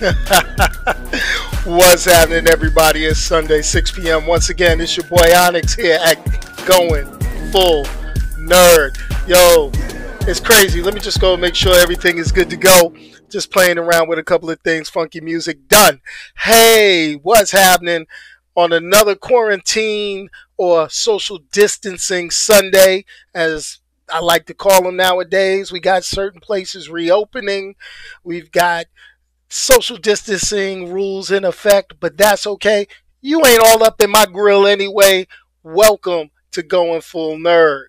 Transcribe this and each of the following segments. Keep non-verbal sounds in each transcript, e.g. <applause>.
<laughs> What's happening, everybody? It's Sunday, 6 p.m. Once again, it's your boy Onyx here at Going Full Nerd. Yo, it's crazy. Let me just go make sure everything is good to go. Just playing around with a couple of things. Funky music done. Hey, what's happening on another quarantine or social distancing Sunday, as I like to call them nowadays? We got certain places reopening. We've got social distancing rules in effect, but that's okay. You ain't all up in my grill anyway. Welcome to Going Full Nerd.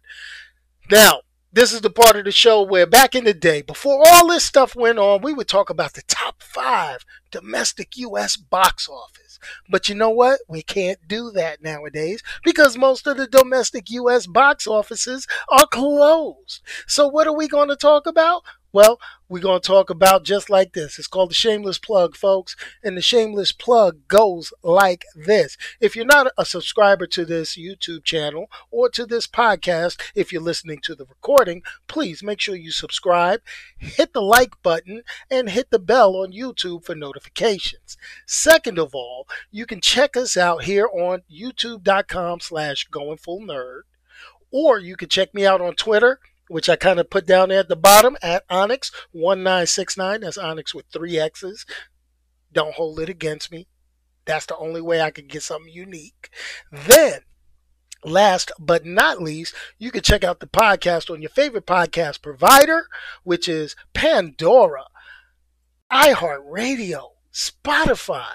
Now, this is the part of the show where back in the day, before all this stuff went on, we would talk about the top five domestic U.S. box office. But you know what? We can't do that nowadays because most of the domestic U.S. box offices are closed. So, what are we going to talk about? Well, we're going to talk about just like this. It's called the Shameless Plug, folks. And the Shameless Plug goes like this. If you're not a subscriber to this YouTube channel or to this podcast, if you're listening to the recording, please make sure you subscribe, hit the like button, and hit the bell on YouTube for notifications. Second of all, you can check us out here on youtube.com slash going full nerd. Or you can check me out on Twitter which I kind of put down there at the bottom at Onyx1969. That's Onyx with three X's. Don't hold it against me. That's the only way I could get something unique. Then, last but not least, you can check out the podcast on your favorite podcast provider, which is Pandora, iHeartRadio, Spotify,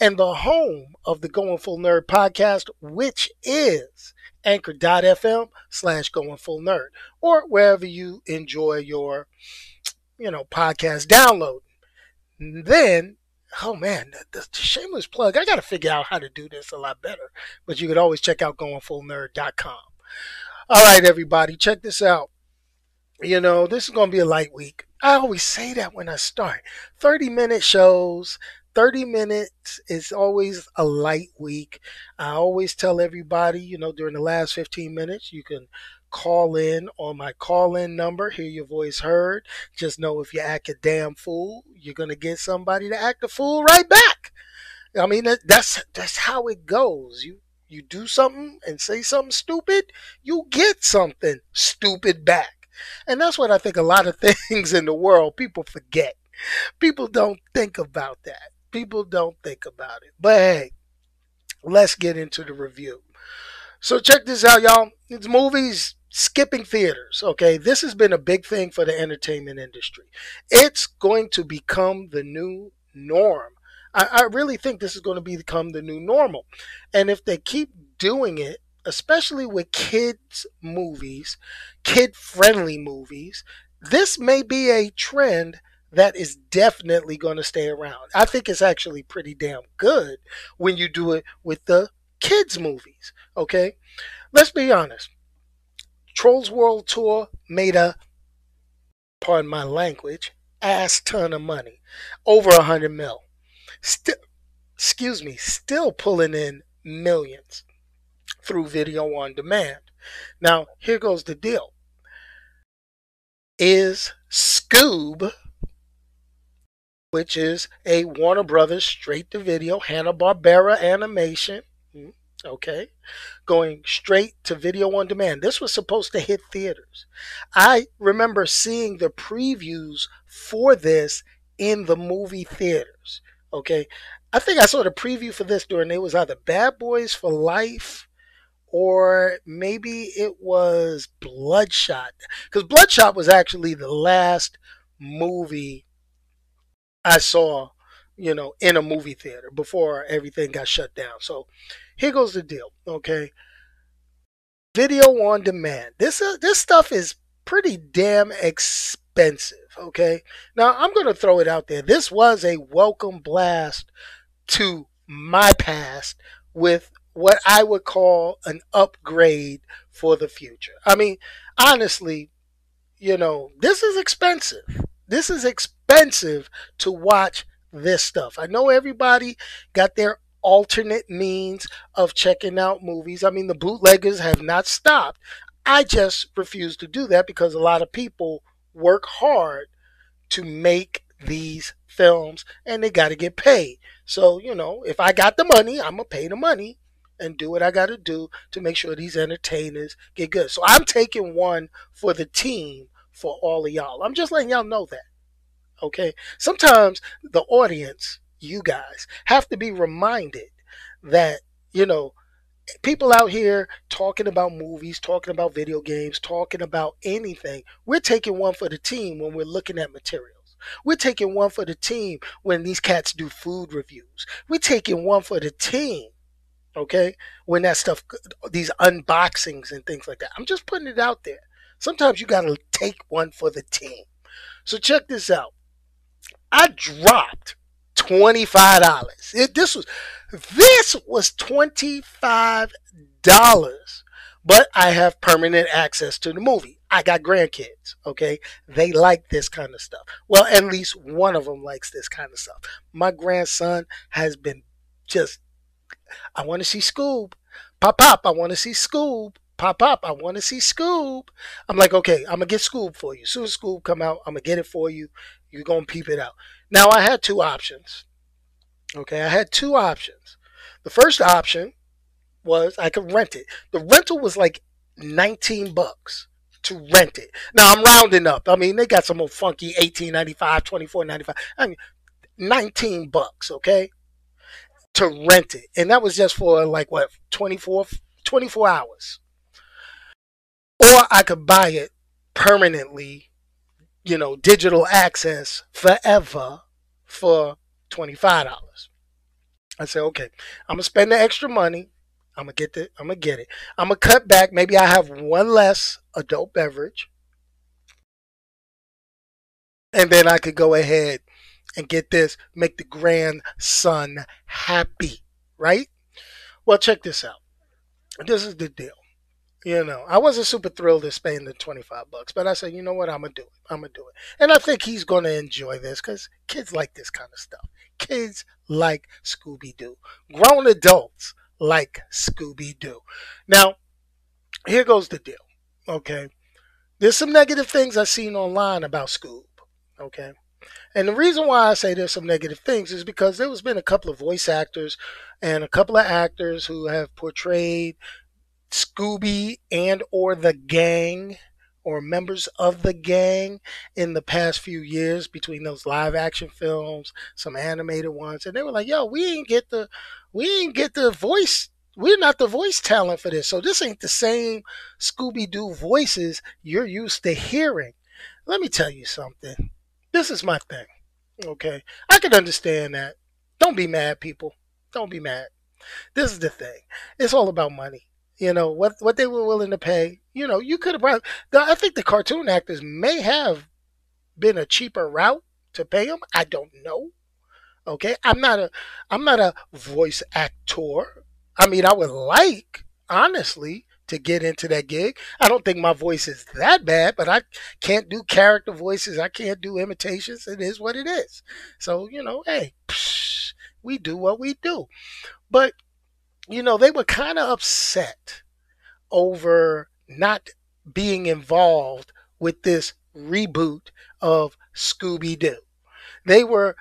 and the home of the Going Full Nerd podcast, which is anchor.fm slash going full nerd or wherever you enjoy your you know podcast download. Then oh man the, the shameless plug i gotta figure out how to do this a lot better but you could always check out goingfullnerd.com all right everybody check this out. You know this is gonna be a light week. I always say that when i start. 30 minute shows 30 minutes is always a light week. I always tell everybody, you know, during the last 15 minutes, you can call in on my call in number, hear your voice heard. Just know if you act a damn fool, you're going to get somebody to act a fool right back. I mean, that's that's how it goes. You you do something and say something stupid, you get something stupid back. And that's what I think a lot of <laughs> things in the world people forget. People don't think about that people don't think about it. But hey, let's get into the review. So check this out, y'all. It's movies skipping theaters. Okay, this has been a big thing for the entertainment industry. It's going to become the new norm. I, I really think this is going to become the new normal. And if they keep doing it, especially with kids' movies, kid friendly movies, this may be a trend that is definitely going to stay around. I think it's actually pretty damn good when you do it with the kids' movies. Okay? Let's be honest. Trolls World Tour made a, pardon my language, ass ton of money. Over a hundred mil. Still, excuse me, still pulling in millions through video on demand. Now, here goes the deal. Is Scoob which is a Warner Brothers straight to video Hanna Barbera animation. Hmm, okay, going straight to video on demand. This was supposed to hit theaters. I remember seeing the previews for this in the movie theaters. Okay, I think I saw the preview for this during it was either Bad Boys for Life or maybe it was Bloodshot because Bloodshot was actually the last movie I saw, you know, in a movie theater before everything got shut down. So here goes the deal, okay? Video on demand. This uh, this stuff is pretty damn expensive, okay? Now, I'm going to throw it out there. This was a welcome blast to my past with what I would call an upgrade for the future. I mean, honestly, you know, this is expensive. This is expensive to watch this stuff. I know everybody got their alternate means of checking out movies. I mean, the bootleggers have not stopped. I just refuse to do that because a lot of people work hard to make these films and they got to get paid. So, you know, if I got the money, I'm going to pay the money and do what I got to do to make sure these entertainers get good. So I'm taking one for the team for all of y'all. I'm just letting y'all know that. Okay. Sometimes the audience, you guys, have to be reminded that, you know, people out here talking about movies, talking about video games, talking about anything. We're taking one for the team when we're looking at materials. We're taking one for the team when these cats do food reviews. We're taking one for the team, okay? When that stuff, these unboxings and things like that. I'm just putting it out there. Sometimes you got to take one for the team. So check this out. I dropped twenty-five dollars. This was this was twenty-five dollars, but I have permanent access to the movie. I got grandkids, okay? They like this kind of stuff. Well, at least one of them likes this kind of stuff. My grandson has been just, I want to see Scoob. Pop, pop, I want to see Scoob. Pop, pop, I want to see Scoob. I'm like, okay, I'm to get Scoob for you. Soon as Scoob come out, I'm to get it for you. You're going to peep it out. Now, I had two options. Okay, I had two options. The first option was I could rent it. The rental was like 19 bucks to rent it. Now I'm rounding up. I mean, they got some old funky 18.95, 24.95. I mean, 19 bucks, okay? To rent it. And that was just for like what, 24 24 hours. Or I could buy it permanently, you know, digital access forever for $25. I said, okay, I'm gonna spend the extra money. I'm gonna get the I'm gonna get it. I'm gonna cut back. Maybe I have one less adult beverage. And then I could go ahead and get this, make the grandson happy, right? Well, check this out. This is the deal. You know, I wasn't super thrilled to spend the 25 bucks, but I said, you know what? I'm to do it. I'm to do it. And I think he's to enjoy this because kids like this kind of stuff. Kids like Scooby Doo. Grown adults like Scooby Doo. Now, here goes the deal. Okay. There's some negative things I've seen online about Scoob. Okay. And the reason why I say there's some negative things is because there has been a couple of voice actors and a couple of actors who have portrayed Scooby and or the gang or members of the gang in the past few years between those live action films, some animated ones, and they were like, "Yo, we ain't get the, we ain't get the voice. We're not the voice talent for this. So this ain't the same Scooby Doo voices you're used to hearing." Let me tell you something. This is my thing. Okay, I can understand that. Don't be mad, people. Don't be mad. This is the thing. It's all about money you know what what they were willing to pay. You know, you could have brought. I think the cartoon actors may have been a cheaper route to pay them. I don't know. Okay, I'm not a I'm not a voice actor. I mean, I would like honestly to get into that gig. I don't think my voice is that bad, but I can't do character voices. I can't do imitations. It is what it is. So you know, hey, psh, we do what we do. But you know, they were kind of upset over not being involved with this reboot of Scooby Doo. They were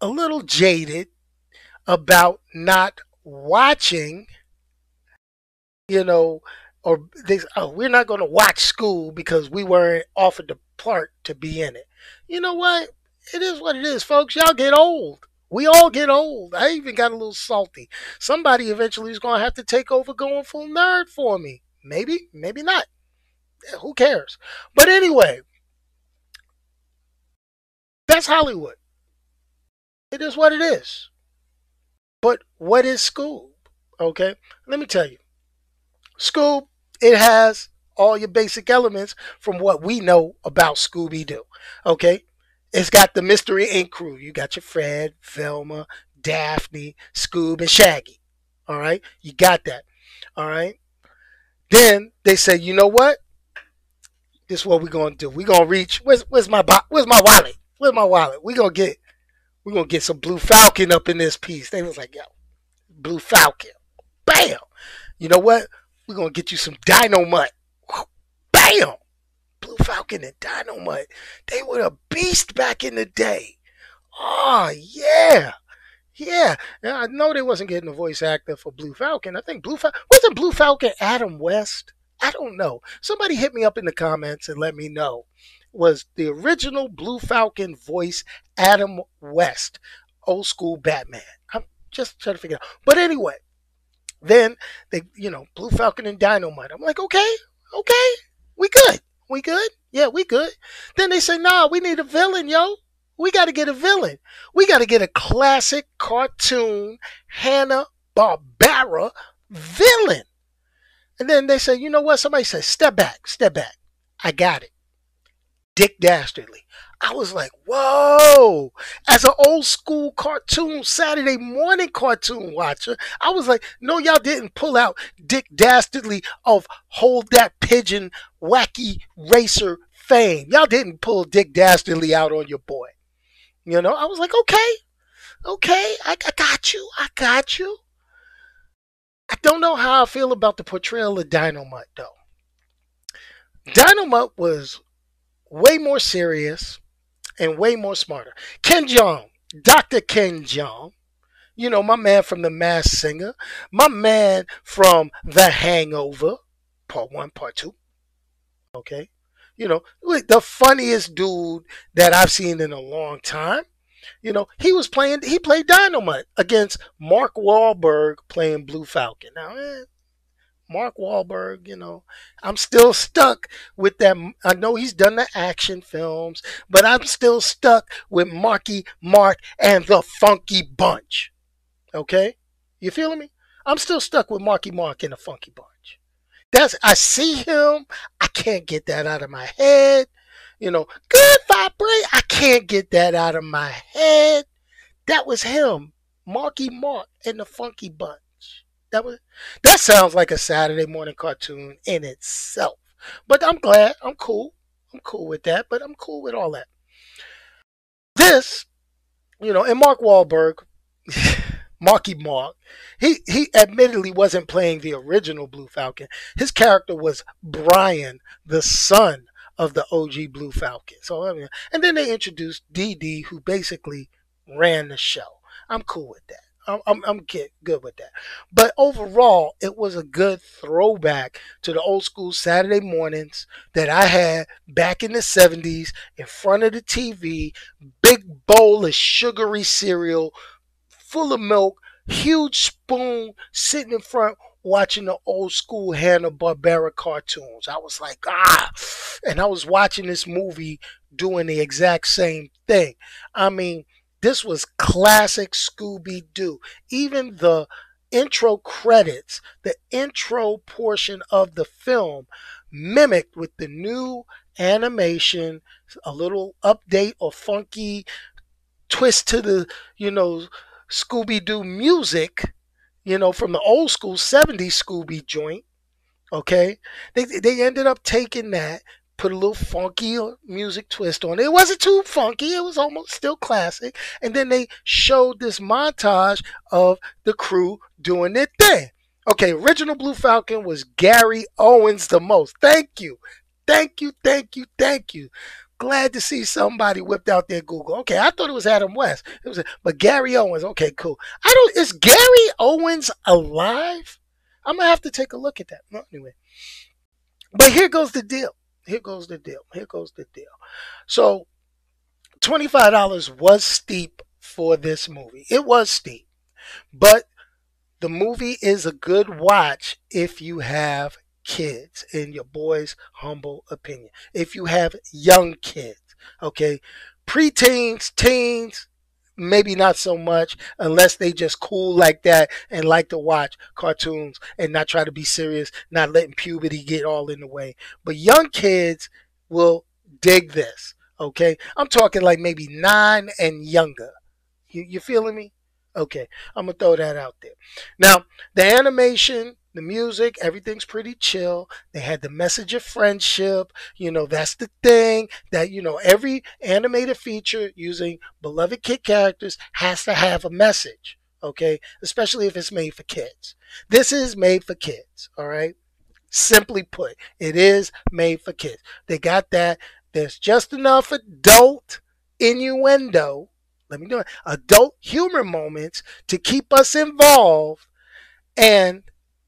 a little jaded about not watching, you know, or they, oh, we're not going to watch Scoob because we weren't offered the part to be in it. You know what? It is what it is, folks. Y'all get old. We all get old. I even got a little salty. Somebody eventually is going to have to take over going full nerd for me. Maybe, maybe not. Who cares? But anyway, that's Hollywood. It is what it is. But what is Scoob? Okay, let me tell you. Scoob, it has all your basic elements from what we know about Scooby Doo. Okay, it's got the Mystery Inc. crew. You got your Fred, Velma, Daphne, Scoob, and Shaggy. All right, you got that. All right. Then they say, you know what? This is what we're gonna do. We're gonna reach. Where's where's my where's my wallet? Where's my wallet? We're gonna get we're gonna get some Blue Falcon up in this piece. They was like, yo, Blue Falcon. Bam. You know what? We're gonna get you some Dynomutt. Bam. Falcon and Dynomutt, they were a beast back in the day. Oh, yeah. Yeah. yeah. I know they wasn't getting a voice actor for Blue Falcon. I think Blue Falcon, wasn't Blue Falcon Adam West? I don't know. Somebody hit me up in the comments and let me know. Was the original Blue Falcon voice Adam West, old school Batman? I'm just trying to figure out. But anyway, then they, you know, Blue Falcon and Dynomutt. I'm like, okay, okay, we good. We good? Yeah, we good. Then they say, nah, we need a villain, yo. We got to get a villain. We got to get a classic cartoon Hanna Barbera villain. And then they say, you know what? Somebody said, step back, step back. I got it. Dick Dastardly. I was like, whoa. As an old school cartoon, Saturday morning cartoon watcher, I was like, no, y'all didn't pull out Dick Dastardly of Hold That Pigeon Wacky Racer fame. Y'all didn't pull Dick Dastardly out on your boy. You know, I was like, okay, okay, I, I got you. I got you. I don't know how I feel about the portrayal of Dynomutt, though. Dynomutt was way more serious and way more smarter. Ken Jeong, Dr. Ken Jeong, you know, my man from The Masked Singer, my man from The Hangover, part one, part two. Okay. You know, the funniest dude that I've seen in a long time. You know, he was playing, he played Dynomutt against Mark Wahlberg playing Blue Falcon. Now, eh, Mark Wahlberg, you know, I'm still stuck with that. I know he's done the action films, but I'm still stuck with Marky Mark and the Funky Bunch. Okay? You feeling me? I'm still stuck with Marky Mark and the Funky Bunch. That's I see him, I can't get that out of my head. You know, good vibrate, I can't get that out of my head. That was him, Marky Mark and the Funky Bunch. That was that sounds like a Saturday morning cartoon in itself. But I'm glad. I'm cool. I'm cool with that. But I'm cool with all that. This, you know, and Mark Wahlberg, <laughs> Marky Mark, he he admittedly wasn't playing the original Blue Falcon. His character was Brian, the son of the OG Blue Falcon. So I mean, and then they introduced DD, who basically ran the show. I'm cool with that. I'm, I'm, I'm get good with that. But overall, it was a good throwback to the old school Saturday mornings that I had back in the 70s in front of the TV, big bowl of sugary cereal, full of milk, huge spoon sitting in front watching the old school Hanna Barbera cartoons. I was like, ah, and I was watching this movie doing the exact same thing. I mean, this was classic Scooby Doo. Even the intro credits, the intro portion of the film, mimicked with the new animation, a little update or funky twist to the, you know, Scooby Doo music, you know, from the old school 70s Scooby joint. Okay. They, they ended up taking that, put a little funky uh, music twist on it. It wasn't too funky, it was almost still classic. And then they showed this montage of the crew doing their thing. Okay, original Blue Falcon was Gary Owens the most. Thank you. Thank you, thank you, thank you. Glad to see somebody whipped out their Google. Okay, I thought it was Adam West. It was, but Gary Owens. Okay, cool. I don't. Is Gary Owens alive? I'm gonna have to take a look at that. No, anyway, but here goes the deal here goes the deal. Here goes the deal. So, $25 was steep for this movie. It was steep. But the movie is a good watch if you have kids, in your boy's humble opinion. If you have young kids, okay? Preteens, teens, maybe not so much unless they just cool like that and like to watch cartoons and not try to be serious, not letting puberty get all in the way. But young kids will dig this. Okay, I'm talking like maybe nine and younger. You, you feeling me? Okay, I'm gonna throw that out there. Now, the animation the music, everything's pretty chill. They had the message of friendship. You know, that's the thing that, you know, every animated feature using beloved kid characters has to have a message. Okay. Especially if it's made for kids. This is made for kids. All right. Simply put, it is made for kids. They got that. There's just enough adult innuendo let me do it. Adult humor moments to keep us involved and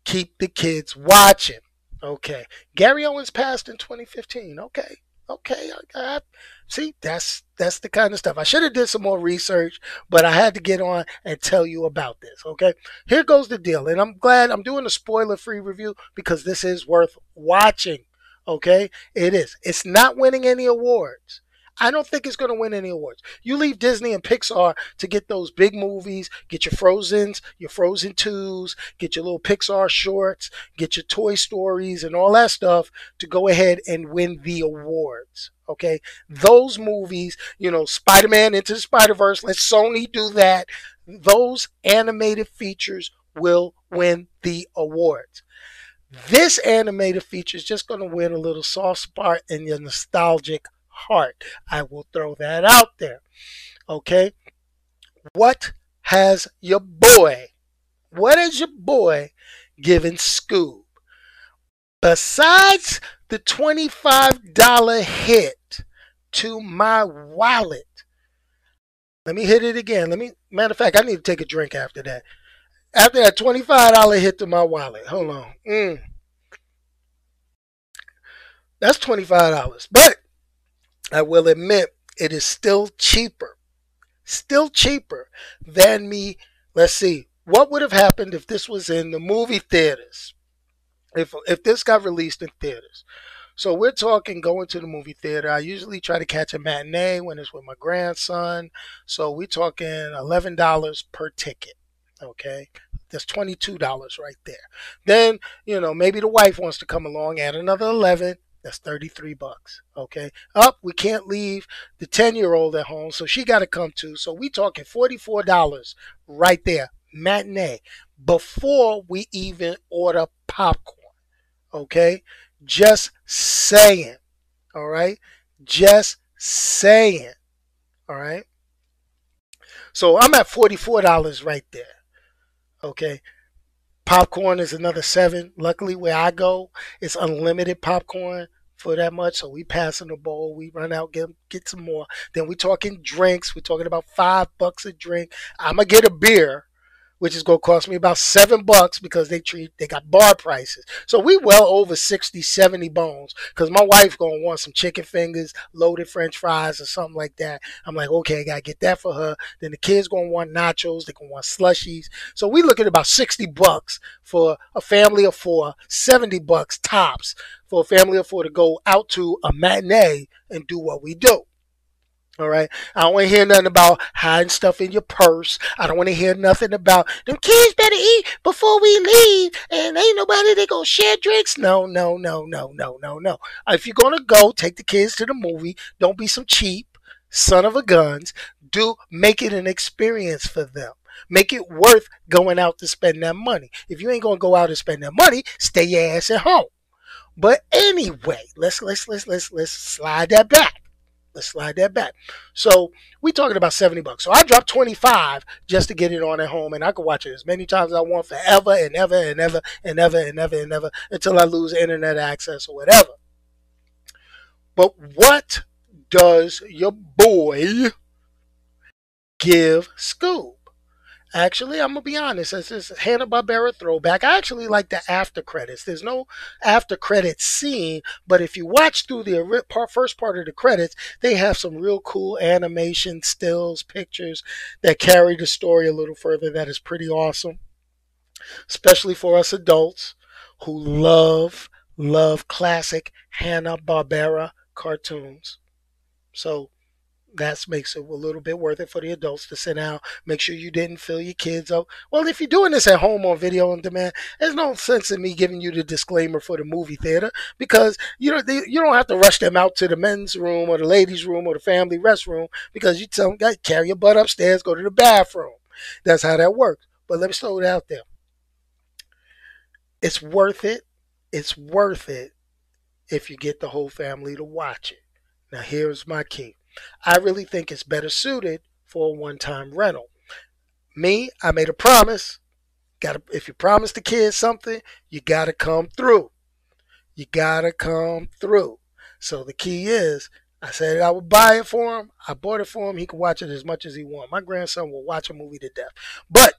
keep the kids watching. Okay. Gary Owens passed in 2015. Okay. Okay. I, I, see, that's that's the kind of stuff. I should have did some more research, but I had to get on and tell you about this. Okay. Here goes the deal. And I'm glad I'm doing a spoiler free review because this is worth watching. Okay. It is. It's not winning any awards. I don't think it's going to win any awards. You leave Disney and Pixar to get those big movies, get your Frozens, your Frozen 2s, get your little Pixar shorts, get your Toy Stories and all that stuff to go ahead and win the awards. Okay. Those movies, you know, Spider Man Into the Spider Verse, let Sony do that. Those animated features will win the awards. This animated feature is just going to win a little soft spot in your nostalgic heart. I will throw that out there. Okay? What has your boy, what has your boy given Scoob? Besides the $25 hit to my wallet, let me hit it again. Let me, matter of fact, I need to take a drink after that. After that $25 hit to my wallet, hold on. Mm. That's $25. But I will admit it is still cheaper, still cheaper than me. Let's see, what would have happened if this was in the movie theaters? If if this got released in theaters. So we're talking going to the movie theater. I usually try to catch a matinee when it's with my grandson. So we're talking eleven dollars per ticket. Okay. That's $22 right there. Then, you know, maybe the wife wants to come along, add another 11. That's 33 bucks. Okay. Up, we can't leave the 10 year old at home, so she got to come too. So we talking $44 right there, matinee, before we even order popcorn. Okay. Just saying. All right. Just saying. All right. So I'm at $44 right there. Okay. Popcorn is another seven. Luckily, where I go, it's unlimited popcorn for that much. So we passing the bowl. We run out, get get some more. Then we talking drinks. We're talking about five bucks a drink. I'm gonna get a beer which is going to cost me about seven bucks because they treat they got bar prices. So we well over 60, 70 bones because my wife going to want some chicken fingers, loaded French fries, or something like that. I'm like, okay, I got to get that for her. Then the kids going to want nachos. They going to want slushies. So we look at about 60 bucks for a family of four, 70 bucks tops for a family of four to go out to a matinee and do what we do. All right. I don't want to hear nothing about hiding stuff in your purse. I don't want to hear nothing about them kids better eat before we leave. And ain't nobody they gonna share drinks. No, no, no, no, no, no, no. If you're gonna go, take the kids to the movie. Don't be some cheap son of a guns. Do make it an experience for them. Make it worth going out to spend that money. If you ain't gonna go out and spend that money, stay your ass at home. But anyway, let's let's let's let's let's slide that back. Let's slide that back. So we talking about 70 bucks. So I dropped 25 just to get it on at home and I can watch it as many times as I want forever and ever and ever and ever and ever and ever until I lose internet access or whatever. But what does your boy give Scoob? Actually, I'm gonna be honest. This Hanna Barbera throwback. I actually like the after credits. There's no after credits scene, but if you watch through the first part of the credits, they have some real cool animation, stills, pictures that carry the story a little further. That is pretty awesome, especially for us adults who love love classic Hanna Barbera cartoons. So that makes it a little bit worth it for the adults to sit down, make sure you didn't fill your kids up. Well, if you're doing this at home on video on demand, there's no sense in me giving you the disclaimer for the movie theater because you know they, you don't have to rush them out to the men's room or the ladies' room or the family restroom because you tell them, carry your butt upstairs, go to the bathroom. That's how that works. But let me throw it out there. It's worth it. It's worth it if you get the whole family to watch it. Now, here's my key I really think it's better suited for a one time rental. Me, I made a promise. Gotta if you promise the kids something, you gotta come through. You gotta come through. So the key is I said I would buy it for him. I bought it for him. He could watch it as much as he wants. My grandson will watch a movie to death. But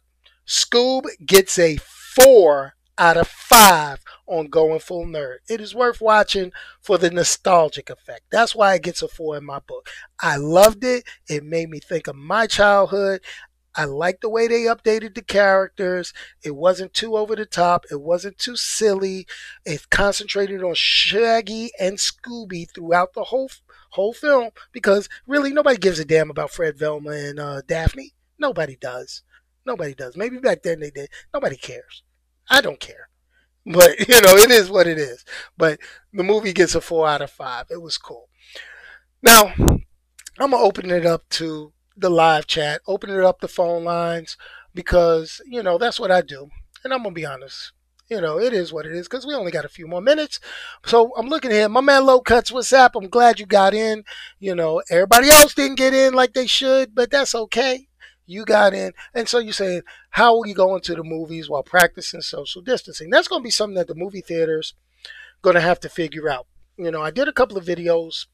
Scoob gets a four out of five on Going Full Nerd. It is worth watching for the nostalgic effect. That's why it gets a four in my book. I loved it. It made me think of my childhood. I liked the way they updated the characters. It wasn't too over the top. It wasn't too silly. It concentrated on Shaggy and Scooby throughout the whole whole film because really nobody gives a damn about Fred Velma and uh, Daphne. Nobody does. Nobody does. Maybe back then they did. Nobody cares. I don't care. But, <laughs> you know, it is what it is. But the movie gets a four out of five. It was cool. Now, I'm going to open it up to the live chat, open it up the phone lines because, you know, that's what I do. And I'm going to be honest. You know, it is what it is because we only got a few more minutes. So I'm looking here. My man Low Cuts, what's up? I'm glad you got in. You know, everybody else didn't get in like they should, but that's okay. You got in. And so you're saying, how are you going to the movies while practicing social distancing? That's going to be something that the movie theaters going to have to figure out. You know, I did a couple of videos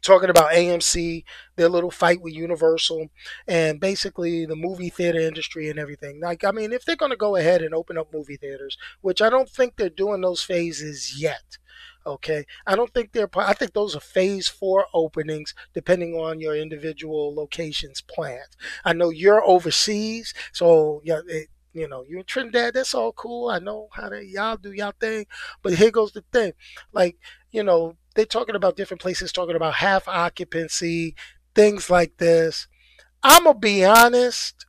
talking about AMC, their little fight with Universal, and basically the movie theater industry and everything. Like, I mean, if they're going to go ahead and open up movie theaters, which I don't think they're doing those phases yet. Okay, I don't think they're. I think those are phase four openings, depending on your individual locations plans. I know you're overseas, so yeah, it, you know you're in Trinidad. That's all cool. I know how to y'all do y'all thing, but here goes the thing. Like you know, they're talking about different places, talking about half occupancy, things like this. I'm gonna be honest.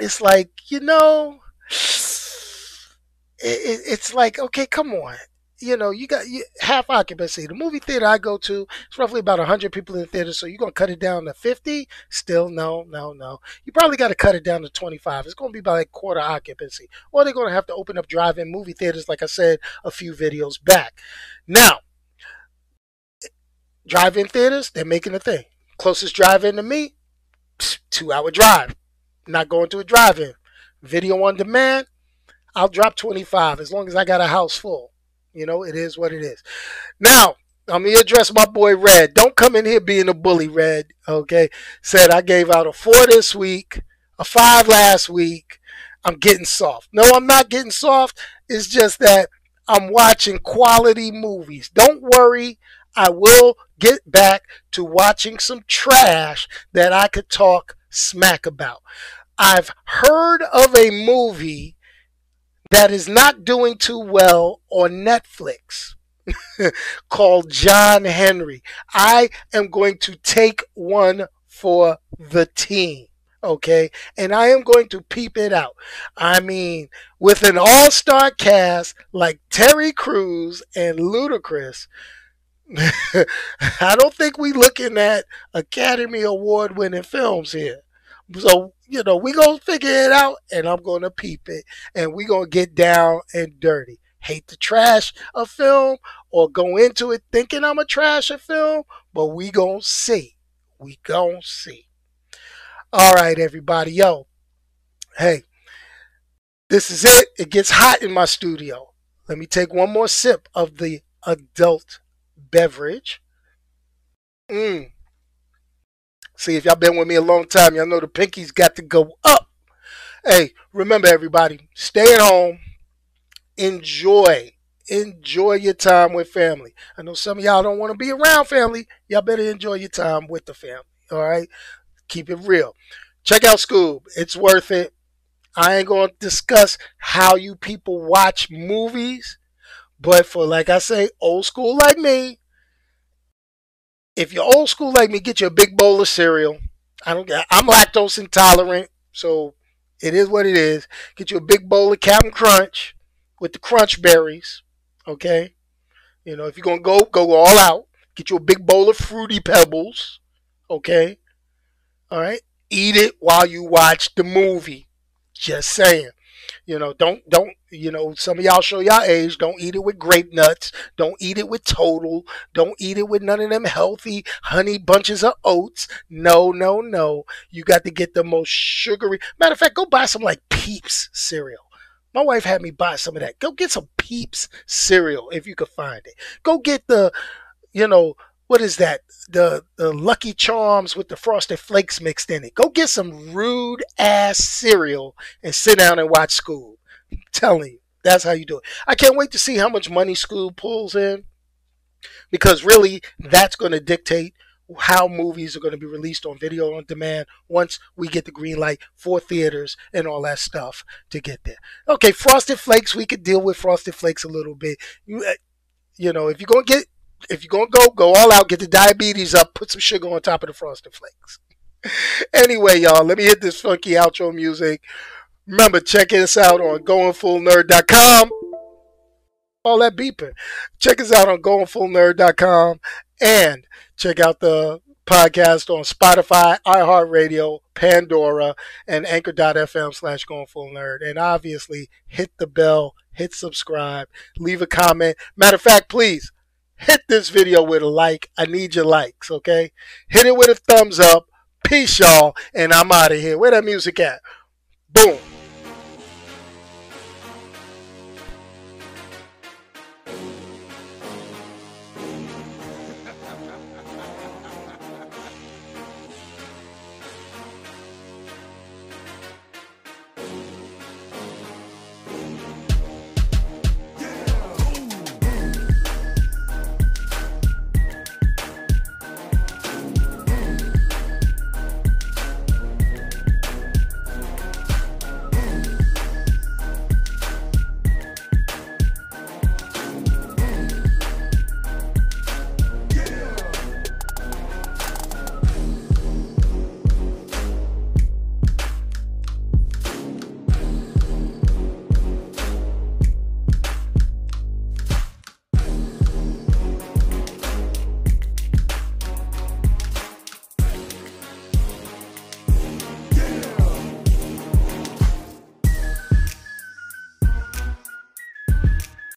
It's like you know, <sighs> it, it, it's like okay, come on. You know, you got you, half occupancy. The movie theater I go to, it's roughly about 100 people in the theater. So you're going to cut it down to 50? Still, no, no, no. You probably got to cut it down to 25. It's going to be about like quarter occupancy. Or they're going to have to open up drive in movie theaters, like I said a few videos back. Now, drive-in theaters, they're making a thing. Closest drive-in to me, two-hour drive. Not going to a drive-in. Video on demand, I'll drop 25 as long as I got a house full. You know, it is what it is. Now, I'm gonna address my boy Red. Don't come in here being a bully, Red. Okay. Said I gave out a four this week, a five last week. I'm getting soft. No, I'm not getting soft. It's just that I'm watching quality movies. Don't worry. I will get back to watching some trash that I could talk smack about. I've heard of a movie that is not doing too well on Netflix <laughs> called John Henry. I am going to take one for the team. Okay, and I am going to peep it out. I mean, with an all star cast like Terry Crews and Ludacris, <laughs> I don't think we're looking at Academy Award winning films here. So, you know, we gonna figure it out and I'm gonna peep it and we gonna get down and dirty. Hate to trash a film or go into it thinking I'm a trash a film, but we gonna see. We gonna see. All right, everybody. Yo, hey, this is it. It gets hot in my studio. Let me take one more sip of the adult beverage. Mm. See, if y'all been with me a long time, y'all know the pinky's got to go up. Hey, remember everybody, stay at home. Enjoy. Enjoy your time with family. I know some of y'all don't want to be around family. Y'all better enjoy your time with the family. All right? Keep it real. Check out Scoob. It's worth it. I ain't to discuss how you people watch movies, but for, like I say, old school like me, if you're old school like me, get you a big bowl of cereal. I don't. I'm lactose intolerant, so it is what it is. Get you a big bowl of Captain Crunch with the crunch berries. Okay, you know if you're gonna go, go all out. Get you a big bowl of fruity pebbles. Okay, all right. Eat it while you watch the movie. Just saying. You know, don't don't you know, some of y'all show y'all age. Don't eat it with grape nuts. Don't eat it with total. Don't eat it with none of them healthy honey bunches of oats. No, no, no. You got to get the most sugary. Matter of fact, go buy some like Peeps cereal. My wife had me buy some of that. Go get some Peeps cereal if you could find it. Go get the, you know, what is that? The the Lucky Charms with the Frosted Flakes mixed in it. Go get some rude ass cereal and sit down and watch Scoob. <laughs> Telling you, that's how you do it. I can't wait to see how much money Scoob pulls in because really that's going to dictate how movies are going to be released on video on demand once we get the green light for theaters and all that stuff to get there. Okay, Frosted Flakes, we could deal with Frosted Flakes a little bit. You, uh, you know, if you're going to get, if you're going to go, go all out, get the diabetes up, put some sugar on top of the Frosted Flakes. <laughs> anyway, y'all, let me hit this funky outro music. Remember, check us out on goingfullnerd.com all that beeping. Check us out on goingfullnerd.com and check out the podcast on Spotify, iHeartRadio, Pandora, and anchor.fm slash going full nerd. And obviously, hit the bell, hit subscribe, leave a comment. Matter of fact, please hit this video with a like. I need your likes, okay? Hit it with a thumbs up. Peace, y'all. And I'm out of here. Where that music at? Boom.